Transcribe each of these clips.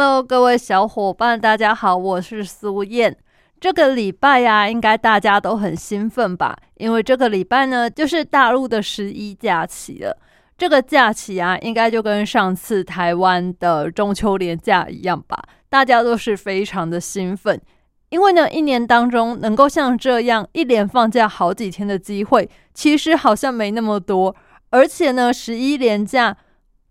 ？Hello，各位小伙伴，大家好，我是苏燕。这个礼拜呀，应该大家都很兴奋吧？因为这个礼拜呢，就是大陆的十一假期了。这个假期啊，应该就跟上次台湾的中秋连假一样吧？大家都是非常的兴奋，因为呢，一年当中能够像这样一连放假好几天的机会，其实好像没那么多。而且呢，十一连假。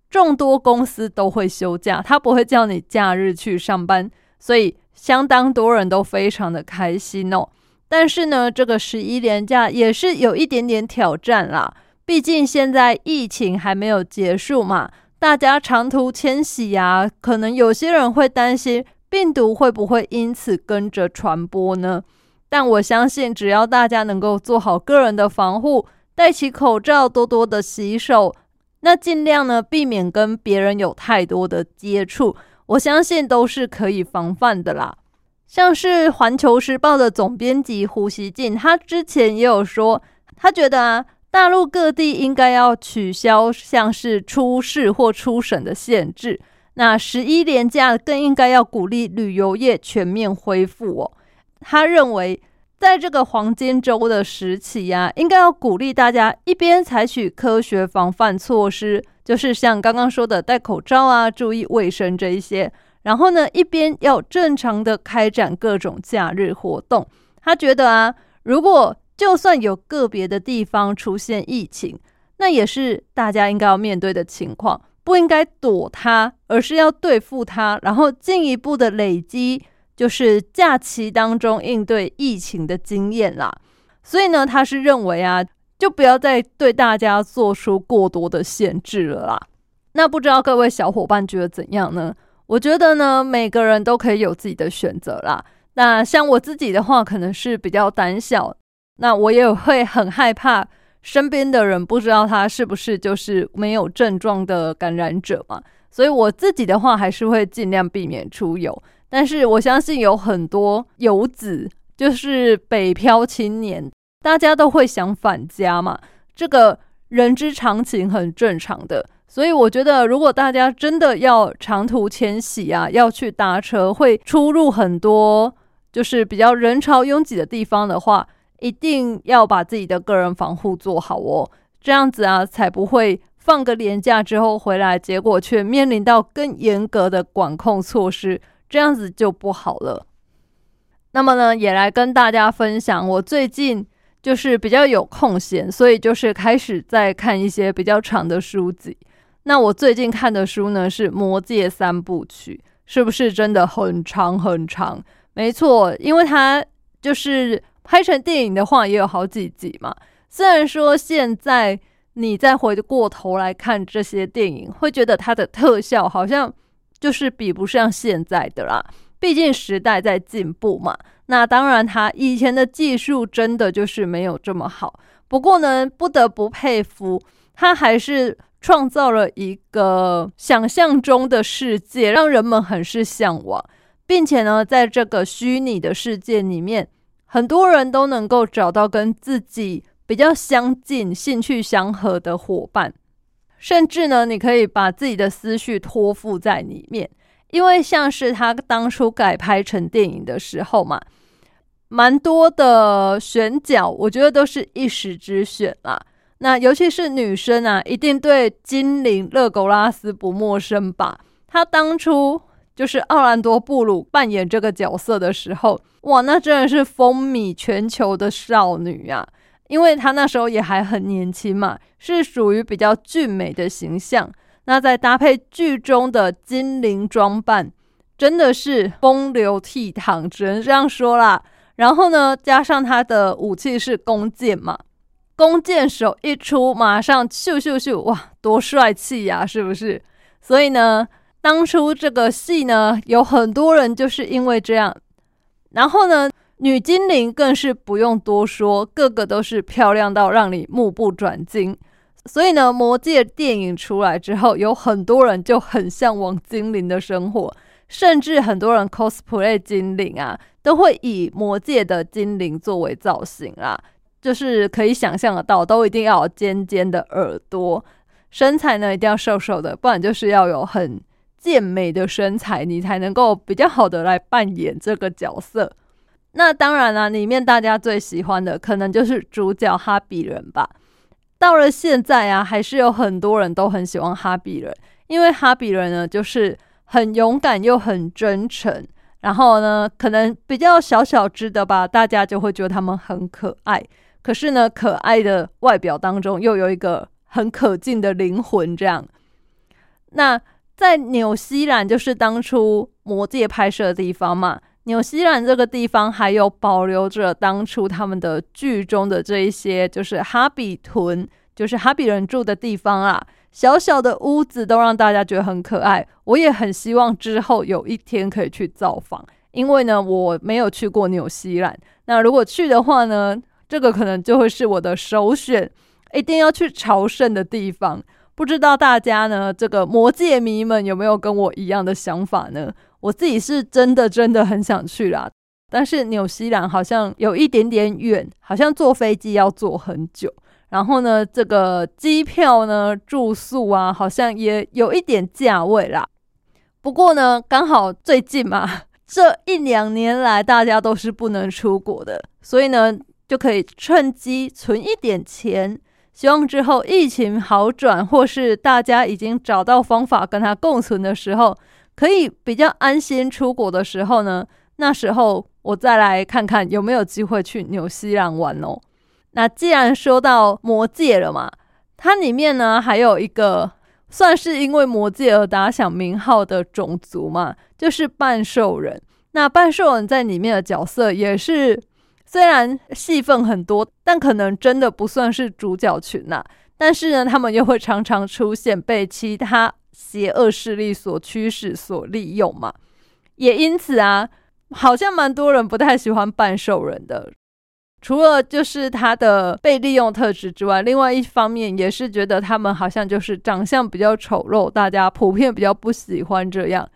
众多公司都会休假，他不会叫你假日去上班，所以相当多人都非常的开心哦。但是呢，这个十一连假也是有一点点挑战啦，毕竟现在疫情还没有结束嘛，大家长途迁徙呀，可能有些人会担心病毒会不会因此跟着传播呢？但我相信，只要大家能够做好个人的防护，戴起口罩，多多的洗手。那尽量呢，避免跟别人有太多的接触，我相信都是可以防范的啦。像是《环球时报》的总编辑胡锡进，他之前也有说，他觉得啊，大陆各地应该要取消像是出市或出省的限制，那十一连假更应该要鼓励旅游业全面恢复哦。他认为。在这个黄金周的时期呀，应该要鼓励大家一边采取科学防范措施，就是像刚刚说的戴口罩啊，注意卫生这一些。然后呢，一边要正常的开展各种假日活动。他觉得啊，如果就算有个别的地方出现疫情，那也是大家应该要面对的情况，不应该躲它，而是要对付它，然后进一步的累积。就是假期当中应对疫情的经验啦，所以呢，他是认为啊，就不要再对大家做出过多的限制了啦。那不知道各位小伙伴觉得怎样呢？我觉得呢，每个人都可以有自己的选择啦。那像我自己的话，可能是比较胆小，那我也会很害怕身边的人不知道他是不是就是没有症状的感染者嘛。所以我自己的话，还是会尽量避免出游。但是我相信有很多游子，就是北漂青年，大家都会想返家嘛，这个人之常情，很正常的。所以我觉得，如果大家真的要长途迁徙啊，要去搭车，会出入很多，就是比较人潮拥挤的地方的话，一定要把自己的个人防护做好哦，这样子啊，才不会放个年假之后回来，结果却面临到更严格的管控措施。这样子就不好了。那么呢，也来跟大家分享，我最近就是比较有空闲，所以就是开始在看一些比较长的书籍。那我最近看的书呢是《魔戒三部曲》，是不是真的很长很长？没错，因为它就是拍成电影的话也有好几集嘛。虽然说现在你再回过头来看这些电影，会觉得它的特效好像。就是比不上现在的啦，毕竟时代在进步嘛。那当然，他以前的技术真的就是没有这么好。不过呢，不得不佩服他，还是创造了一个想象中的世界，让人们很是向往，并且呢，在这个虚拟的世界里面，很多人都能够找到跟自己比较相近、兴趣相合的伙伴。甚至呢，你可以把自己的思绪托付在里面，因为像是他当初改拍成电影的时候嘛，蛮多的选角，我觉得都是一时之选啦。那尤其是女生啊，一定对精灵勒狗拉斯不陌生吧？他当初就是奥兰多布鲁扮演这个角色的时候，哇，那真的是风靡全球的少女啊！因为他那时候也还很年轻嘛，是属于比较俊美的形象。那再搭配剧中的精灵装扮，真的是风流倜傥，只能这样说啦。然后呢，加上他的武器是弓箭嘛，弓箭手一出，马上咻咻咻，哇，多帅气呀，是不是？所以呢，当初这个戏呢，有很多人就是因为这样，然后呢，女精灵更是不用多说，个个都是漂亮到让你目不转睛。所以呢，魔戒电影出来之后，有很多人就很向往精灵的生活，甚至很多人 cosplay 精灵啊，都会以魔戒的精灵作为造型啦。就是可以想象得到，都一定要有尖尖的耳朵，身材呢一定要瘦瘦的，不然就是要有很健美的身材，你才能够比较好的来扮演这个角色。那当然啦，里面大家最喜欢的可能就是主角哈比人吧。到了现在啊，还是有很多人都很喜欢哈比人，因为哈比人呢就是很勇敢又很真诚，然后呢可能比较小小只的吧，大家就会觉得他们很可爱。可是呢，可爱的外表当中又有一个很可敬的灵魂，这样。那在纽西兰，就是当初魔戒拍摄的地方嘛。纽西兰这个地方还有保留着当初他们的剧中的这一些，就是哈比屯，就是哈比人住的地方啊。小小的屋子都让大家觉得很可爱。我也很希望之后有一天可以去造访，因为呢，我没有去过纽西兰。那如果去的话呢？这个可能就会是我的首选，一定要去朝圣的地方。不知道大家呢，这个魔界迷们有没有跟我一样的想法呢？我自己是真的真的很想去啦，但是纽西兰好像有一点点远，好像坐飞机要坐很久。然后呢，这个机票呢、住宿啊，好像也有一点价位啦。不过呢，刚好最近嘛，这一两年来大家都是不能出国的，所以呢。就可以趁机存一点钱，希望之后疫情好转，或是大家已经找到方法跟它共存的时候，可以比较安心出国的时候呢，那时候我再来看看有没有机会去纽西兰玩哦。那既然说到魔界了嘛，它里面呢还有一个算是因为魔界而打响名号的种族嘛，就是半兽人。那半兽人在里面的角色也是。虽然戏份很多，但可能真的不算是主角群呐。但是呢，他们又会常常出现，被其他邪恶势力所驱使、所利用嘛。也因此啊，好像蛮多人不太喜欢半兽人的。除了就是他的被利用特质之外，另外一方面也是觉得他们好像就是长相比较丑陋，大家普遍比较不喜欢这样。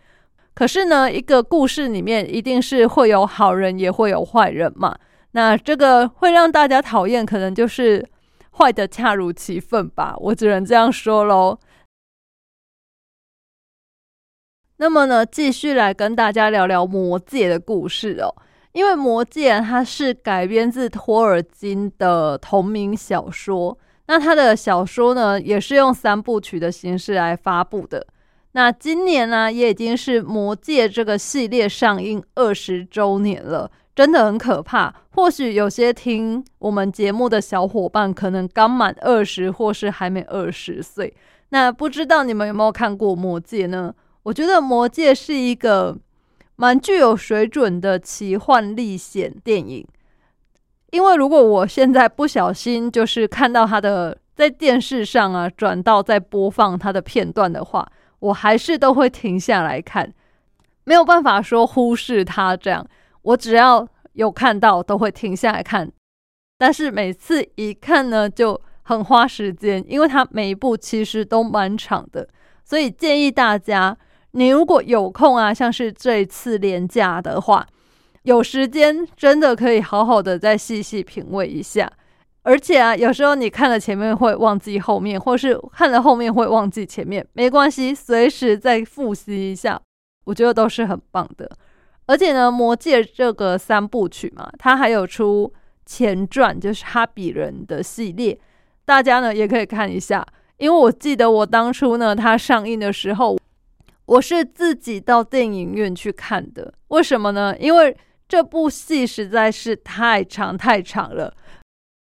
可是呢，一个故事里面一定是会有好人，也会有坏人嘛。那这个会让大家讨厌，可能就是坏的恰如其分吧，我只能这样说喽。那么呢，继续来跟大家聊聊《魔戒》的故事哦。因为《魔戒》它是改编自托尔金的同名小说，那他的小说呢，也是用三部曲的形式来发布的。那今年呢，也已经是《魔戒》这个系列上映二十周年了。真的很可怕。或许有些听我们节目的小伙伴可能刚满二十，或是还没二十岁。那不知道你们有没有看过《魔戒》呢？我觉得《魔戒》是一个蛮具有水准的奇幻历险电影。因为如果我现在不小心就是看到它的在电视上啊转到在播放它的片段的话，我还是都会停下来看，没有办法说忽视它这样。我只要有看到，都会停下来看。但是每次一看呢，就很花时间，因为它每一部其实都蛮长的。所以建议大家，你如果有空啊，像是这一次连假的话，有时间真的可以好好的再细细品味一下。而且啊，有时候你看了前面会忘记后面，或是看了后面会忘记前面，没关系，随时再复习一下，我觉得都是很棒的。而且呢，《魔戒》这个三部曲嘛，它还有出前传，就是哈比人的系列，大家呢也可以看一下。因为我记得我当初呢，它上映的时候，我是自己到电影院去看的。为什么呢？因为这部戏实在是太长太长了，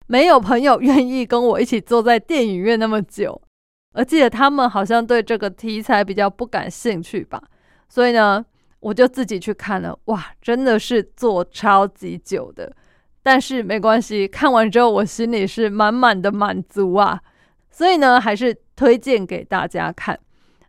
没有朋友愿意跟我一起坐在电影院那么久，而且他们好像对这个题材比较不感兴趣吧，所以呢。我就自己去看了，哇，真的是坐超级久的，但是没关系，看完之后我心里是满满的满足啊，所以呢，还是推荐给大家看。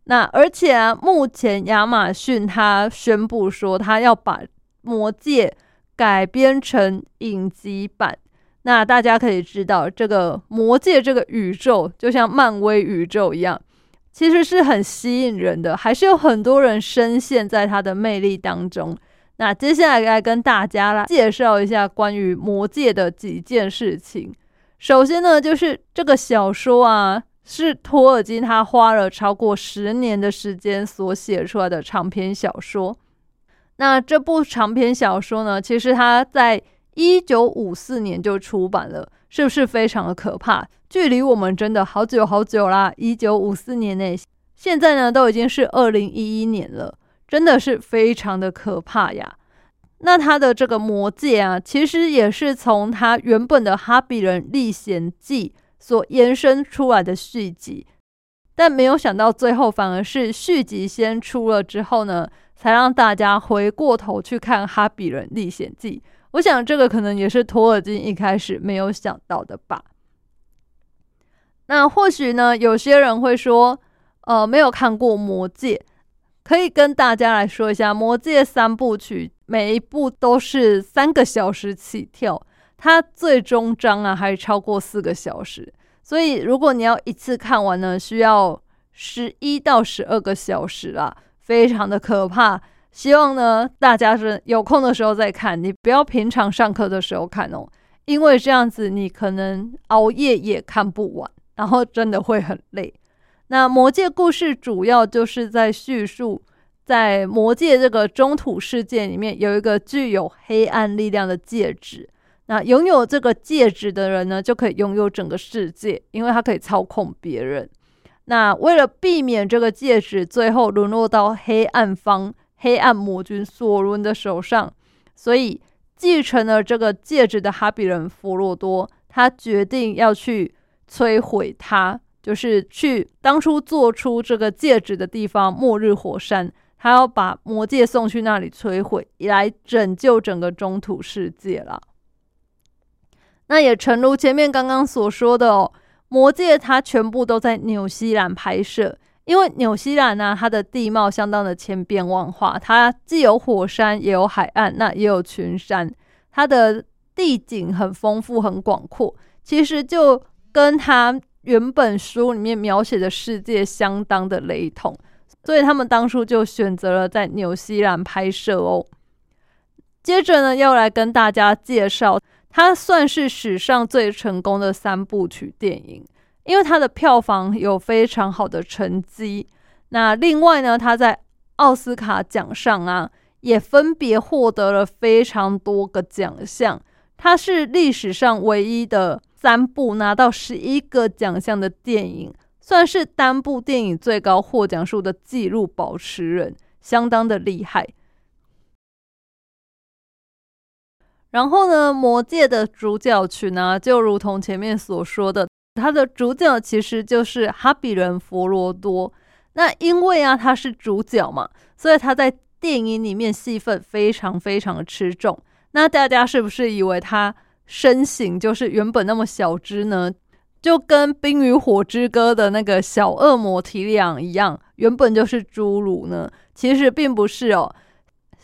那而且啊，目前亚马逊它宣布说，它要把《魔戒》改编成影集版。那大家可以知道，这个《魔戒》这个宇宙就像漫威宇宙一样，其实是很吸引人的，还是有很多人深陷在它的魅力当中。那接下来来跟大家来介绍一下关于《魔戒》的几件事情。首先呢，就是这个小说啊。是托尔金他花了超过十年的时间所写出来的长篇小说。那这部长篇小说呢，其实他在一九五四年就出版了，是不是非常的可怕？距离我们真的好久好久啦！一九五四年内，现在呢都已经是二零一一年了，真的是非常的可怕呀。那他的这个魔戒啊，其实也是从他原本的《哈比人历险记》。所延伸出来的续集，但没有想到最后反而是续集先出了之后呢，才让大家回过头去看《哈比人历险记》。我想这个可能也是托尔金一开始没有想到的吧。那或许呢，有些人会说，呃，没有看过《魔戒》，可以跟大家来说一下，《魔戒》三部曲每一部都是三个小时起跳。它最终章啊，还超过四个小时，所以如果你要一次看完呢，需要十一到十二个小时啦，非常的可怕。希望呢，大家是有空的时候再看，你不要平常上课的时候看哦，因为这样子你可能熬夜也看不完，然后真的会很累。那魔戒故事主要就是在叙述，在魔戒这个中土世界里面，有一个具有黑暗力量的戒指。那拥有这个戒指的人呢，就可以拥有整个世界，因为他可以操控别人。那为了避免这个戒指最后沦落到黑暗方、黑暗魔君索伦的手上，所以继承了这个戒指的哈比人弗罗多，他决定要去摧毁它，就是去当初做出这个戒指的地方——末日火山，他要把魔戒送去那里摧毁，来拯救整个中土世界了。那也诚如前面刚刚所说的哦，《魔戒》它全部都在纽西兰拍摄，因为纽西兰呢，它的地貌相当的千变万化，它既有火山，也有海岸，那也有群山，它的地景很丰富、很广阔，其实就跟它原本书里面描写的世界相当的雷同，所以他们当初就选择了在纽西兰拍摄哦。接着呢，要来跟大家介绍。它算是史上最成功的三部曲电影，因为它的票房有非常好的成绩。那另外呢，它在奥斯卡奖上啊，也分别获得了非常多个奖项。它是历史上唯一的三部拿到十一个奖项的电影，算是单部电影最高获奖数的纪录保持人，相当的厉害。然后呢，《魔界》的主角群呢，就如同前面所说的，它的主角其实就是哈比人佛罗多。那因为啊，他是主角嘛，所以他在电影里面戏份非常非常的吃重。那大家是不是以为他身形就是原本那么小只呢？就跟《冰与火之歌》的那个小恶魔提里昂一样，原本就是侏儒呢？其实并不是哦。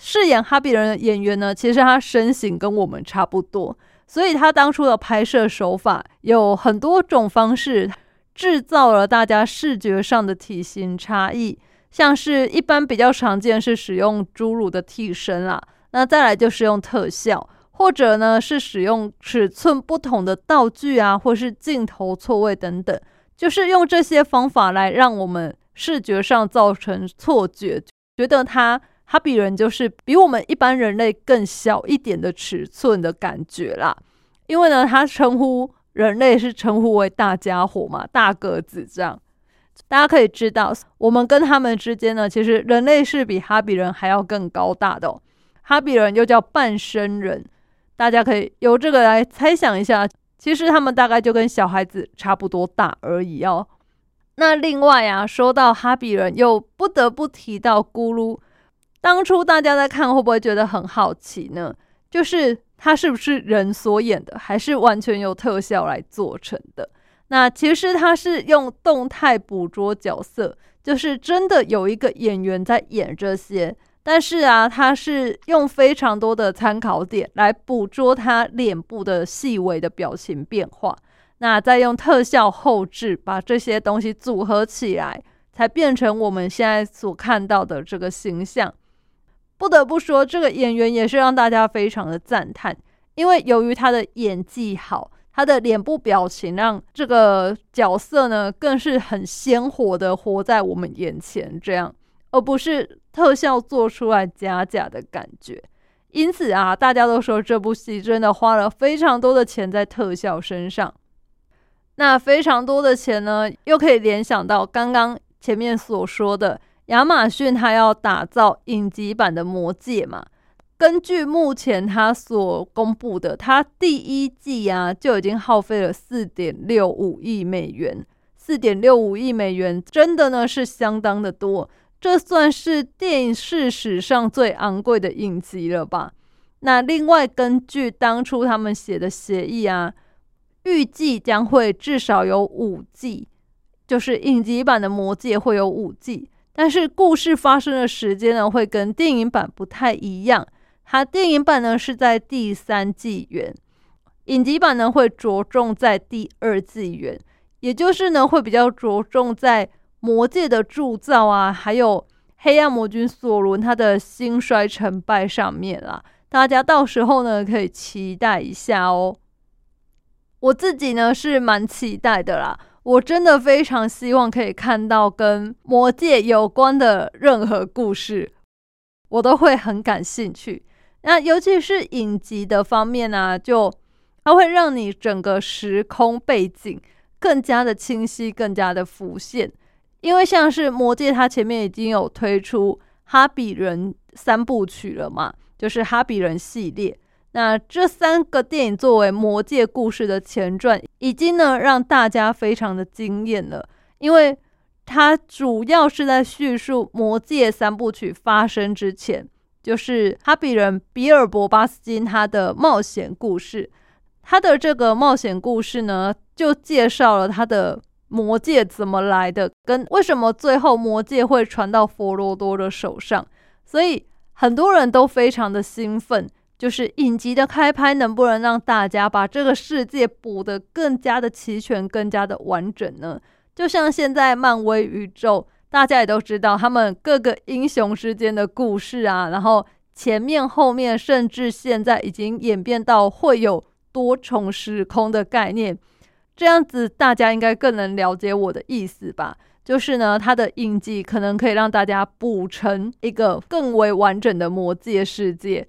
饰演哈比人的演员呢，其实他身形跟我们差不多，所以他当初的拍摄手法有很多种方式，制造了大家视觉上的体型差异。像是一般比较常见是使用侏儒的替身啦，那再来就是用特效，或者呢是使用尺寸不同的道具啊，或是镜头错位等等，就是用这些方法来让我们视觉上造成错觉，觉得他。哈比人就是比我们一般人类更小一点的尺寸的感觉啦，因为呢，他称呼人类是称呼为大家伙嘛，大个子这样。大家可以知道，我们跟他们之间呢，其实人类是比哈比人还要更高大的哦。哈比人又叫半身人，大家可以由这个来猜想一下，其实他们大概就跟小孩子差不多大而已哦。那另外啊，说到哈比人，又不得不提到咕噜。当初大家在看，会不会觉得很好奇呢？就是他是不是人所演的，还是完全由特效来做成的？那其实他是用动态捕捉角色，就是真的有一个演员在演这些，但是啊，他是用非常多的参考点来捕捉他脸部的细微的表情变化，那再用特效后置把这些东西组合起来，才变成我们现在所看到的这个形象。不得不说，这个演员也是让大家非常的赞叹，因为由于他的演技好，他的脸部表情让这个角色呢更是很鲜活的活在我们眼前，这样而不是特效做出来假假的感觉。因此啊，大家都说这部戏真的花了非常多的钱在特效身上。那非常多的钱呢，又可以联想到刚刚前面所说的。亚马逊它要打造影集版的《魔戒》嘛？根据目前它所公布的，它第一季啊就已经耗费了四点六五亿美元。四点六五亿美元真的呢是相当的多，这算是电视史上最昂贵的影集了吧？那另外，根据当初他们写的协议啊，预计将会至少有五季，就是影集版的《魔戒》会有五季。但是故事发生的时间呢，会跟电影版不太一样。它电影版呢是在第三纪元，影集版呢会着重在第二纪元，也就是呢会比较着重在魔界的铸造啊，还有黑暗魔君索伦他的兴衰成败上面啦。大家到时候呢可以期待一下哦。我自己呢是蛮期待的啦。我真的非常希望可以看到跟魔界有关的任何故事，我都会很感兴趣。那尤其是影集的方面呢，就它会让你整个时空背景更加的清晰，更加的浮现。因为像是魔界，它前面已经有推出哈比人三部曲了嘛，就是哈比人系列。那这三个电影作为《魔戒》故事的前传，已经呢让大家非常的惊艳了，因为它主要是在叙述《魔戒》三部曲发生之前，就是哈比人比尔博巴斯金他的冒险故事。他的这个冒险故事呢，就介绍了他的魔戒怎么来的，跟为什么最后魔戒会传到佛罗多的手上，所以很多人都非常的兴奋。就是影集的开拍能不能让大家把这个世界补得更加的齐全、更加的完整呢？就像现在漫威宇宙，大家也都知道他们各个英雄之间的故事啊，然后前面、后面，甚至现在已经演变到会有多重时空的概念。这样子大家应该更能了解我的意思吧？就是呢，它的印记可能可以让大家补成一个更为完整的魔界世界。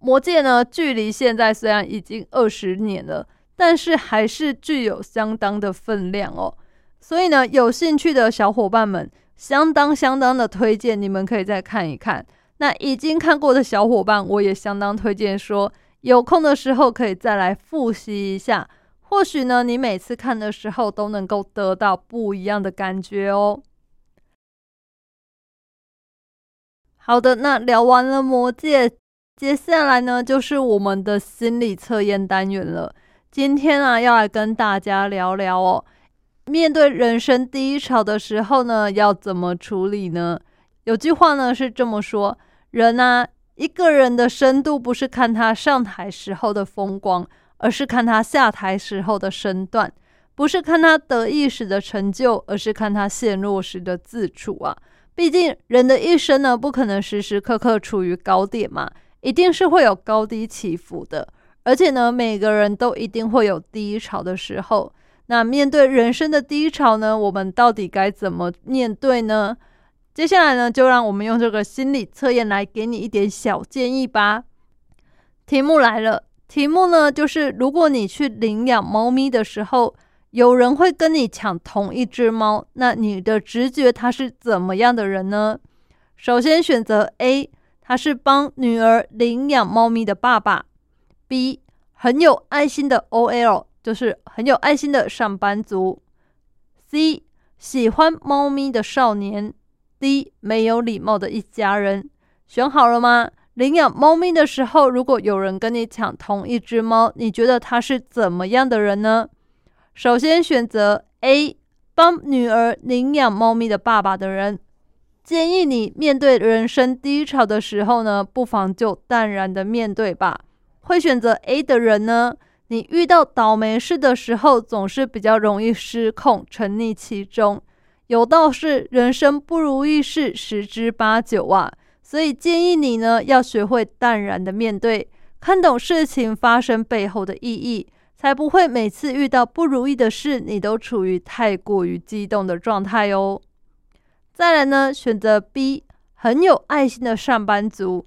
魔戒呢，距离现在虽然已经二十年了，但是还是具有相当的分量哦。所以呢，有兴趣的小伙伴们，相当相当的推荐你们可以再看一看。那已经看过的小伙伴，我也相当推荐说，有空的时候可以再来复习一下。或许呢，你每次看的时候都能够得到不一样的感觉哦。好的，那聊完了魔戒。接下来呢，就是我们的心理测验单元了。今天啊，要来跟大家聊聊哦，面对人生低潮的时候呢，要怎么处理呢？有句话呢是这么说：人啊，一个人的深度不是看他上台时候的风光，而是看他下台时候的身段；不是看他得意时的成就，而是看他陷落时的自处啊。毕竟人的一生呢，不可能时时刻刻处于高点嘛。一定是会有高低起伏的，而且呢，每个人都一定会有低潮的时候。那面对人生的低潮呢，我们到底该怎么面对呢？接下来呢，就让我们用这个心理测验来给你一点小建议吧。题目来了，题目呢就是如果你去领养猫咪的时候，有人会跟你抢同一只猫，那你的直觉他是怎么样的人呢？首先选择 A。他是帮女儿领养猫咪的爸爸。B 很有爱心的 OL，就是很有爱心的上班族。C 喜欢猫咪的少年。D 没有礼貌的一家人。选好了吗？领养猫咪的时候，如果有人跟你抢同一只猫，你觉得他是怎么样的人呢？首先选择 A，帮女儿领养猫咪的爸爸的人，建议你面对人生低潮的时候呢，不妨就淡然的面对吧。会选择 A 的人呢，你遇到倒霉事的时候，总是比较容易失控，沉溺其中。有道是，人生不如意事十之八九啊，所以建议你呢，要学会淡然的面对，看懂事情发生背后的意义，才不会每次遇到不如意的事，你都处于太过于激动的状态哦。再来呢，选择 B，很有爱心的上班族。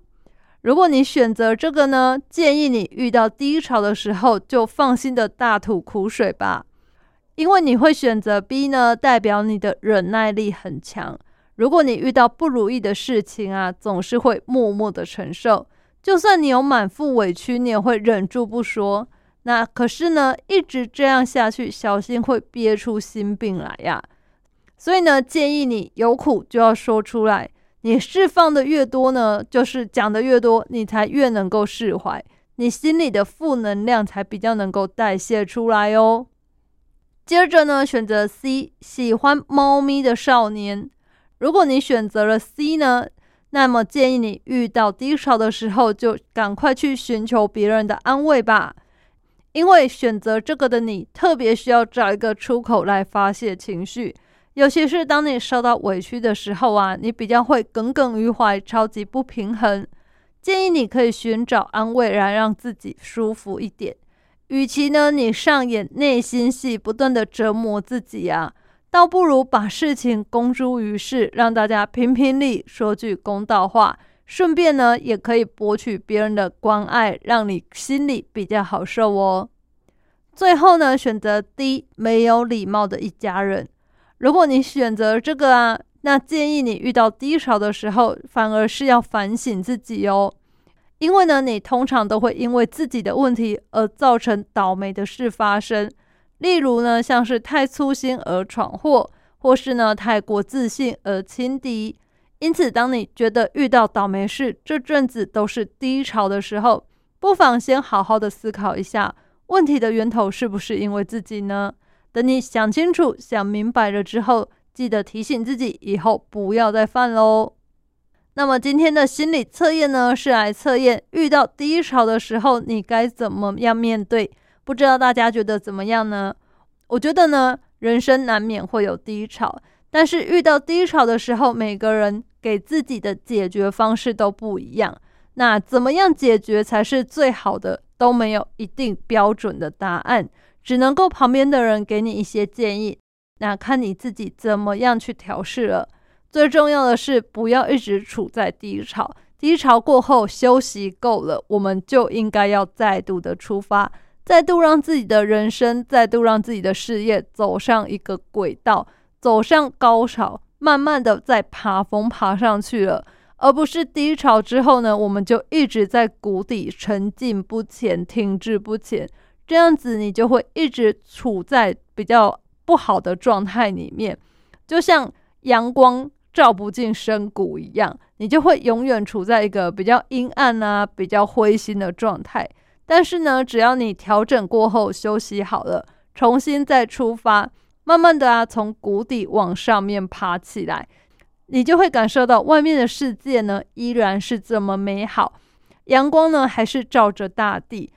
如果你选择这个呢，建议你遇到低潮的时候，就放心的大吐苦水吧。因为你会选择 B 呢，代表你的忍耐力很强。如果你遇到不如意的事情啊，总是会默默的承受。就算你有满腹委屈，你也会忍住不说。那可是呢，一直这样下去，小心会憋出心病来呀。所以呢，建议你有苦就要说出来。你释放的越多呢，就是讲的越多，你才越能够释怀，你心里的负能量才比较能够代谢出来哦。接着呢，选择 C，喜欢猫咪的少年。如果你选择了 C 呢，那么建议你遇到低潮的时候，就赶快去寻求别人的安慰吧。因为选择这个的你，特别需要找一个出口来发泄情绪，尤其是当你受到委屈的时候啊，你比较会耿耿于怀，超级不平衡。建议你可以寻找安慰，来让自己舒服一点。与其呢，你上演内心戏，不断的折磨自己啊，倒不如把事情公诸于世，让大家评评理，说句公道话，顺便呢，也可以博取别人的关爱，让你心里比较好受哦。最后呢，选择 D，没有礼貌的一家人。如果你选择这个啊，那建议你遇到低潮的时候，反而是要反省自己哦。因为呢，你通常都会因为自己的问题而造成倒霉的事发生，例如呢，像是太粗心而闯祸，或是呢太过自信而轻敌。因此，当你觉得遇到倒霉事，这阵子都是低潮的时候，不妨先好好的思考一下，问题的源头是不是因为自己呢？等你想清楚、想明白了之后，记得提醒自己，以后不要再犯喽。那么今天的心理测验呢，是来测验遇到低潮的时候你该怎么样面对？不知道大家觉得怎么样呢？我觉得呢，人生难免会有低潮，但是遇到低潮的时候，每个人给自己的解决方式都不一样。那怎么样解决才是最好的？都没有一定标准的答案，只能够旁边的人给你一些建议，那看你自己怎么样去调试了。最重要的是，不要一直处在低潮。低潮过后休息够了，我们就应该要再度的出发，再度让自己的人生，再度让自己的事业走上一个轨道，走上高潮，慢慢的再爬峰爬上去了，而不是低潮之后呢，我们就一直在谷底沉浸不前，停滞不前，这样子你就会一直处在比较不好的状态里面，就像阳光。照不进深谷一样，你就会永远处在一个比较阴暗啊、比较灰心的状态。但是呢，只要你调整过后休息好了，重新再出发，慢慢的啊，从谷底往上面爬起来，你就会感受到外面的世界呢依然是这么美好，阳光呢还是照着大地，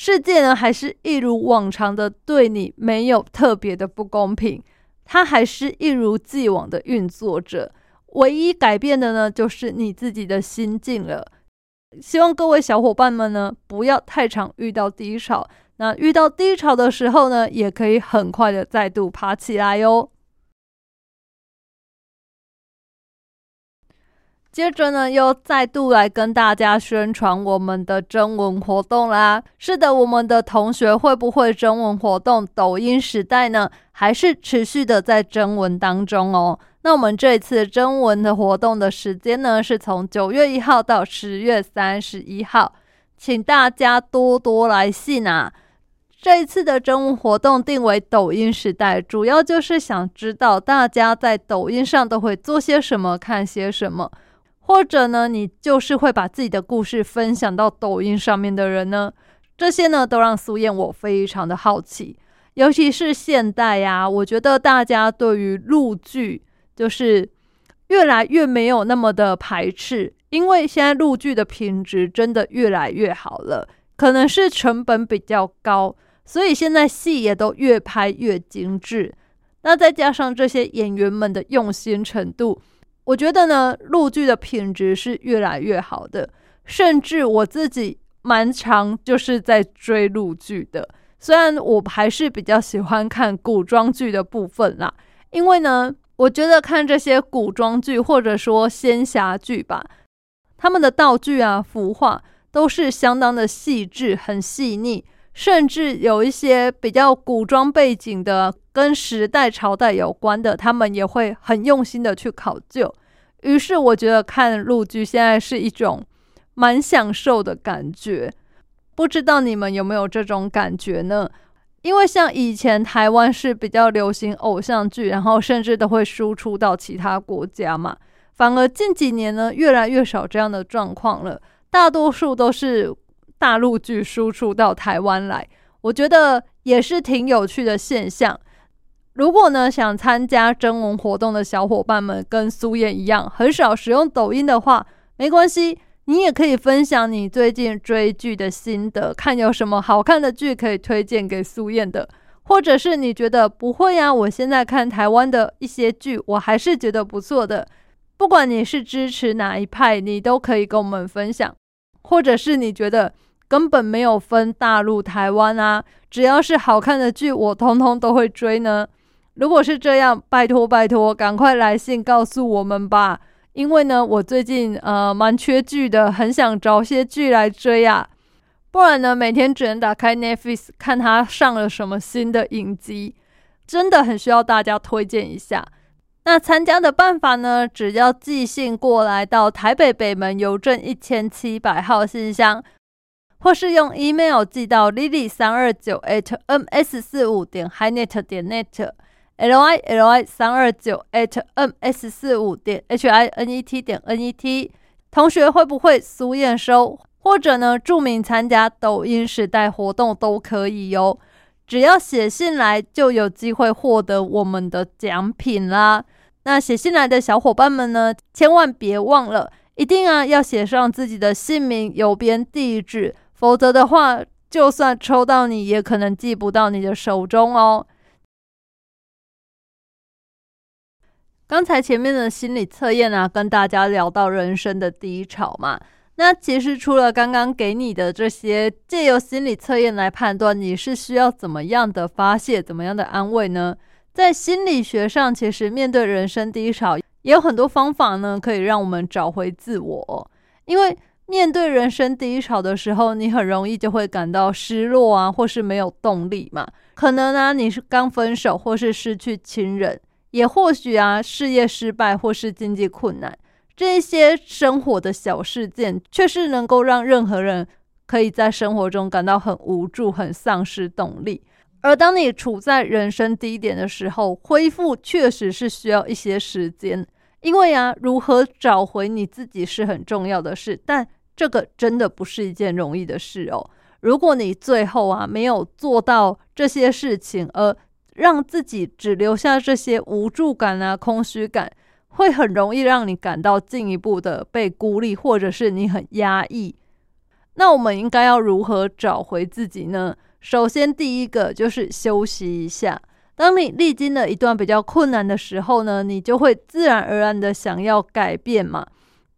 世界呢还是一如往常的对你没有特别的不公平。它还是一如既往的运作着，唯一改变的呢，就是你自己的心境了。希望各位小伙伴们呢，不要太常遇到低潮。那遇到低潮的时候呢，也可以很快的再度爬起来哟。接着呢，又再度来跟大家宣传我们的征文活动啦。是的，我们的同学会不会征文活动？抖音时代呢，还是持续的在征文当中哦。那我们这一次征文的活动的时间呢，是从九月一号到十月三十一号，请大家多多来信啊。这一次的征文活动定为抖音时代，主要就是想知道大家在抖音上都会做些什么，看些什么。或者呢，你就是会把自己的故事分享到抖音上面的人呢？这些呢，都让苏燕我非常的好奇。尤其是现代呀，我觉得大家对于陆剧就是越来越没有那么的排斥，因为现在陆剧的品质真的越来越好了，可能是成本比较高，所以现在戏也都越拍越精致。那再加上这些演员们的用心程度，我觉得呢，陆剧的品质是越来越好的，甚至我自己蛮常就是在追陆剧的。虽然我还是比较喜欢看古装剧的部分啦，因为呢，我觉得看这些古装剧或者说仙侠剧吧，他们的道具啊、服化都是相当的细致、很细腻，甚至有一些比较古装背景的、跟时代朝代有关的，他们也会很用心的去考究。于是，我觉得看陆剧现在是一种蛮享受的感觉。不知道你们有没有这种感觉呢？因为像以前台湾是比较流行偶像剧，然后甚至都会输出到其他国家嘛。反而近几年呢，越来越少这样的状况了，大多数都是大陆剧输出到台湾来。我觉得也是挺有趣的现象。如果呢想参加征文活动的小伙伴们跟苏燕一样，很少使用抖音的话，没关系。你也可以分享你最近追剧的心得，看有什么好看的剧可以推荐给苏燕的，或者是你觉得不会呀？我现在看台湾的一些剧，我还是觉得不错的。不管你是支持哪一派，你都可以跟我们分享，或者是你觉得根本没有分大陆、台湾啊，只要是好看的剧，我通通都会追呢。如果是这样，拜托拜托，赶快来信告诉我们吧。因为呢，我最近呃蛮缺剧的，很想找些剧来追啊，不然呢，每天只能打开 Netflix 看他上了什么新的影集，真的很需要大家推荐一下。那参加的办法呢，只要寄信过来到台北北门邮政一千七百号信箱，或是用 email 寄到 lily 三二九 atms 四五点 hinet 点 net。l i l i 三二九 at m s 四五点 h i n e t 点 n e t，同学会不会苏验收？或者呢，注明参加抖音时代活动都可以哟。只要写信来，就有机会获得我们的奖品啦。那写信来的小伙伴们呢，千万别忘了，一定啊要写上自己的姓名、邮编、地址，否则的话，就算抽到你，也可能寄不到你的手中哦。刚才前面的心理测验啊，跟大家聊到人生的低潮嘛。那其实除了刚刚给你的这些，借由心理测验来判断你是需要怎么样的发泄、怎么样的安慰呢？在心理学上，其实面对人生低潮，也有很多方法呢，可以让我们找回自我。因为面对人生低潮的时候，你很容易就会感到失落啊，或是没有动力嘛。可能呢，你是刚分手，或是失去亲人。也或许啊，事业失败或是经济困难，这些生活的小事件，却是能够让任何人可以在生活中感到很无助、很丧失动力。而当你处在人生低点的时候，恢复确实是需要一些时间，因为啊，如何找回你自己是很重要的事，但这个真的不是一件容易的事哦。如果你最后啊没有做到这些事情，而让自己只留下这些无助感啊、空虚感，会很容易让你感到进一步的被孤立，或者是你很压抑。那我们应该要如何找回自己呢？首先，第一个就是休息一下。当你历经了一段比较困难的时候呢，你就会自然而然的想要改变嘛。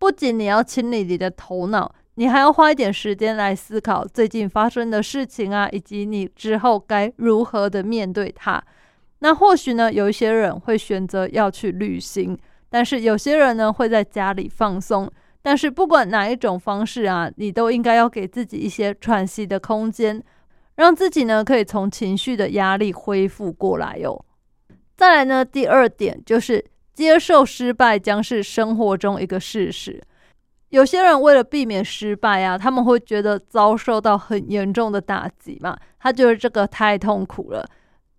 不仅你要清理你的头脑，你还要花一点时间来思考最近发生的事情啊，以及你之后该如何的面对它。那或许呢，有一些人会选择要去旅行，但是有些人呢会在家里放松。但是不管哪一种方式啊，你都应该要给自己一些喘息的空间，让自己呢可以从情绪的压力恢复过来哟。再来呢，第二点就是接受失败将是生活中一个事实。有些人为了避免失败啊，他们会觉得遭受到很严重的打击嘛，他觉得这个太痛苦了。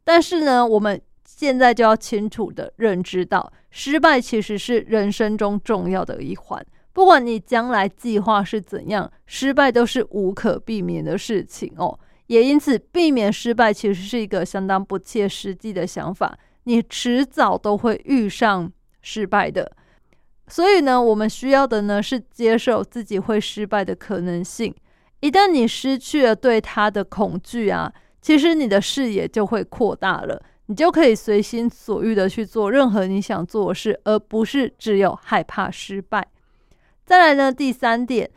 但是呢，我们现在就要清楚的认知到，失败其实是人生中重要的一环。不管你将来计划是怎样，失败都是无可避免的事情哦。也因此避免失败其实是一个相当不切实际的想法。你迟早都会遇上失败的，所以呢，我们需要的呢是接受自己会失败的可能性。一旦你失去了对它的恐惧啊，其实你的视野就会扩大了，你就可以随心所欲的去做任何你想做的事，而不是只有害怕失败。再来呢，第三点，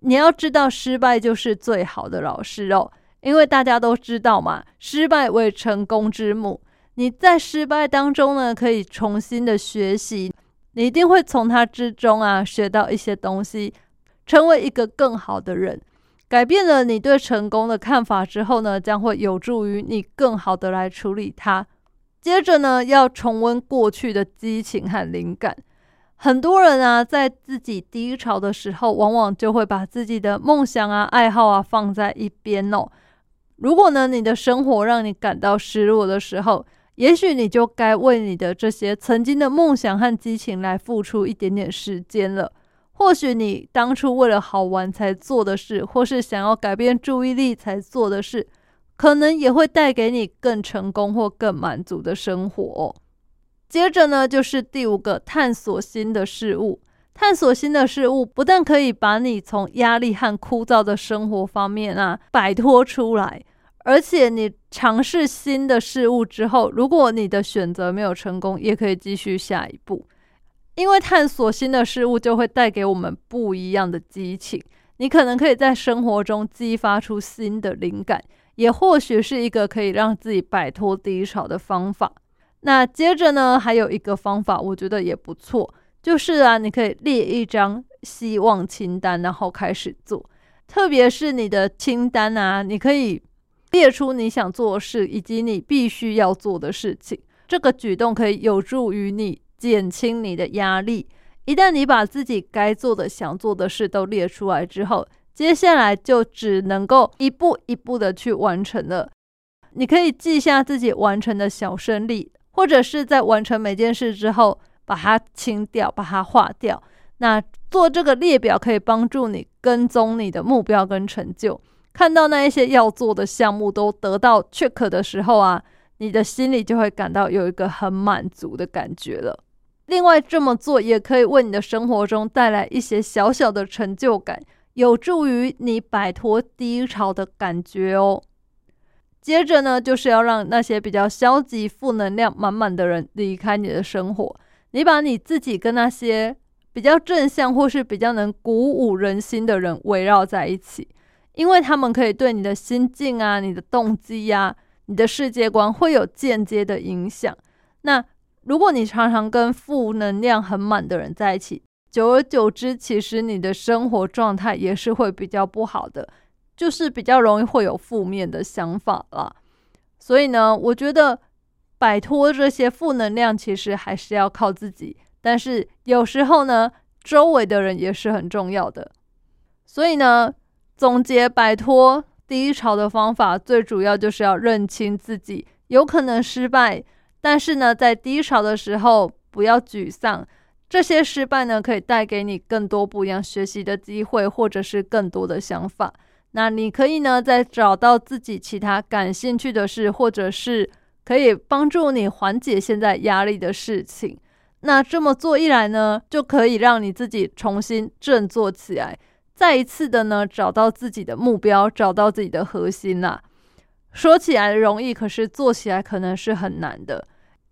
你要知道失败就是最好的老师哦，因为大家都知道嘛，失败为成功之母。你在失败当中呢，可以重新的学习，你一定会从它之中啊学到一些东西，成为一个更好的人。改变了你对成功的看法之后呢，将会有助于你更好的来处理它。接着呢，要重温过去的激情和灵感。很多人啊，在自己低潮的时候，往往就会把自己的梦想啊、爱好啊放在一边哦。如果呢，你的生活让你感到失落的时候，也许你就该为你的这些曾经的梦想和激情来付出一点点时间了。或许你当初为了好玩才做的事，或是想要改变注意力才做的事，可能也会带给你更成功或更满足的生活。接着呢，就是第五个，探索新的事物。探索新的事物，不但可以把你从压力和枯燥的生活方面啊摆脱出来。而且你尝试新的事物之后，如果你的选择没有成功，也可以继续下一步。因为探索新的事物就会带给我们不一样的激情。你可能可以在生活中激发出新的灵感，也或许是一个可以让自己摆脱低潮的方法。那接着呢，还有一个方法，我觉得也不错，就是啊，你可以列一张希望清单，然后开始做。特别是你的清单啊，你可以。列出你想做的事以及你必须要做的事情，这个举动可以有助于你减轻你的压力。一旦你把自己该做的、想做的事都列出来之后，接下来就只能够一步一步的去完成了。你可以记下自己完成的小胜利，或者是在完成每件事之后把它清掉、把它划掉。那做这个列表可以帮助你跟踪你的目标跟成就。看到那一些要做的项目都得到 check 的时候啊，你的心里就会感到有一个很满足的感觉了。另外，这么做也可以为你的生活中带来一些小小的成就感，有助于你摆脱低潮的感觉哦。接着呢，就是要让那些比较消极、负能量满满的人离开你的生活，你把你自己跟那些比较正向或是比较能鼓舞人心的人围绕在一起。因为他们可以对你的心境啊、你的动机呀、你的世界观会有间接的影响。那如果你常常跟负能量很满的人在一起，久而久之，其实你的生活状态也是会比较不好的，就是比较容易会有负面的想法啦。所以呢，我觉得摆脱这些负能量，其实还是要靠自己。但是有时候呢，周围的人也是很重要的。所以呢。总结摆脱低潮的方法，最主要就是要认清自己有可能失败，但是呢，在低潮的时候不要沮丧。这些失败呢，可以带给你更多不一样学习的机会，或者是更多的想法。那你可以呢，再找到自己其他感兴趣的事，或者是可以帮助你缓解现在压力的事情。那这么做一来呢，就可以让你自己重新振作起来。再一次的呢，找到自己的目标，找到自己的核心呐。说起来容易，可是做起来可能是很难的。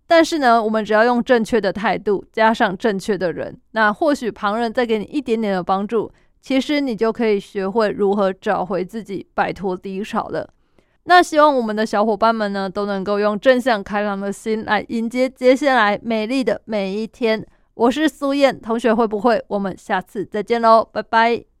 但是呢，我们只要用正确的态度，加上正确的人，那或许旁人再给你一点点的帮助，其实你就可以学会如何找回自己，摆脱低潮了。那希望我们的小伙伴们呢，都能够用正向开朗的心来迎接接下来美丽的每一天。我是苏燕同学，会不会？我们下次再见喽，拜拜。